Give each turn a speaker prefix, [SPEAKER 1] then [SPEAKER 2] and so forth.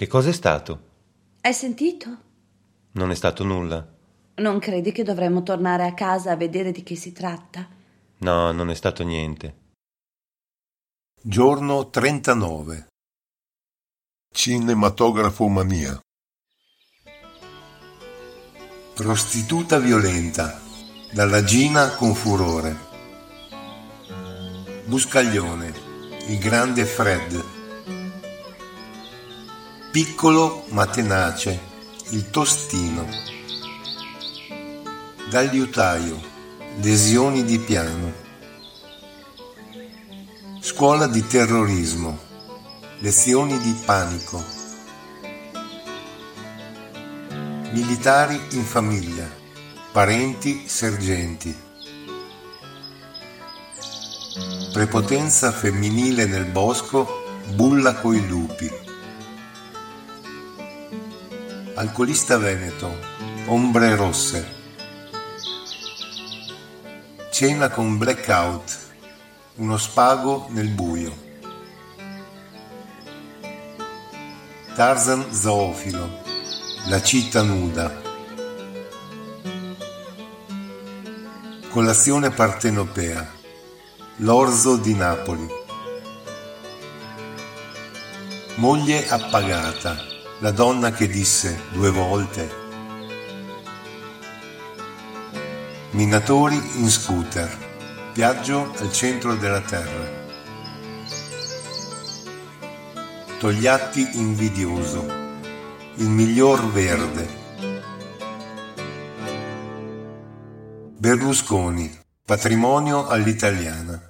[SPEAKER 1] Che cos'è stato?
[SPEAKER 2] Hai sentito?
[SPEAKER 1] Non è stato nulla.
[SPEAKER 2] Non credi che dovremmo tornare a casa a vedere di che si tratta?
[SPEAKER 1] No, non è stato niente.
[SPEAKER 3] Giorno 39 Cinematografomania Prostituta violenta dalla Gina con furore Buscaglione il grande Fred Piccolo ma tenace il tostino. Dal liutaio lesioni di piano. Scuola di terrorismo lezioni di panico. Militari in famiglia parenti sergenti. Prepotenza femminile nel bosco bulla coi lupi Alcolista veneto ombre rosse Cena con blackout, uno spago nel buio. Tarzan zoofilo, la città nuda. Colazione partenopea, l'orzo di Napoli. Moglie appagata, la donna che disse due volte Minatori in scooter. Viaggio al centro della Terra. Togliatti invidioso. Il miglior verde. Berlusconi. Patrimonio all'italiana.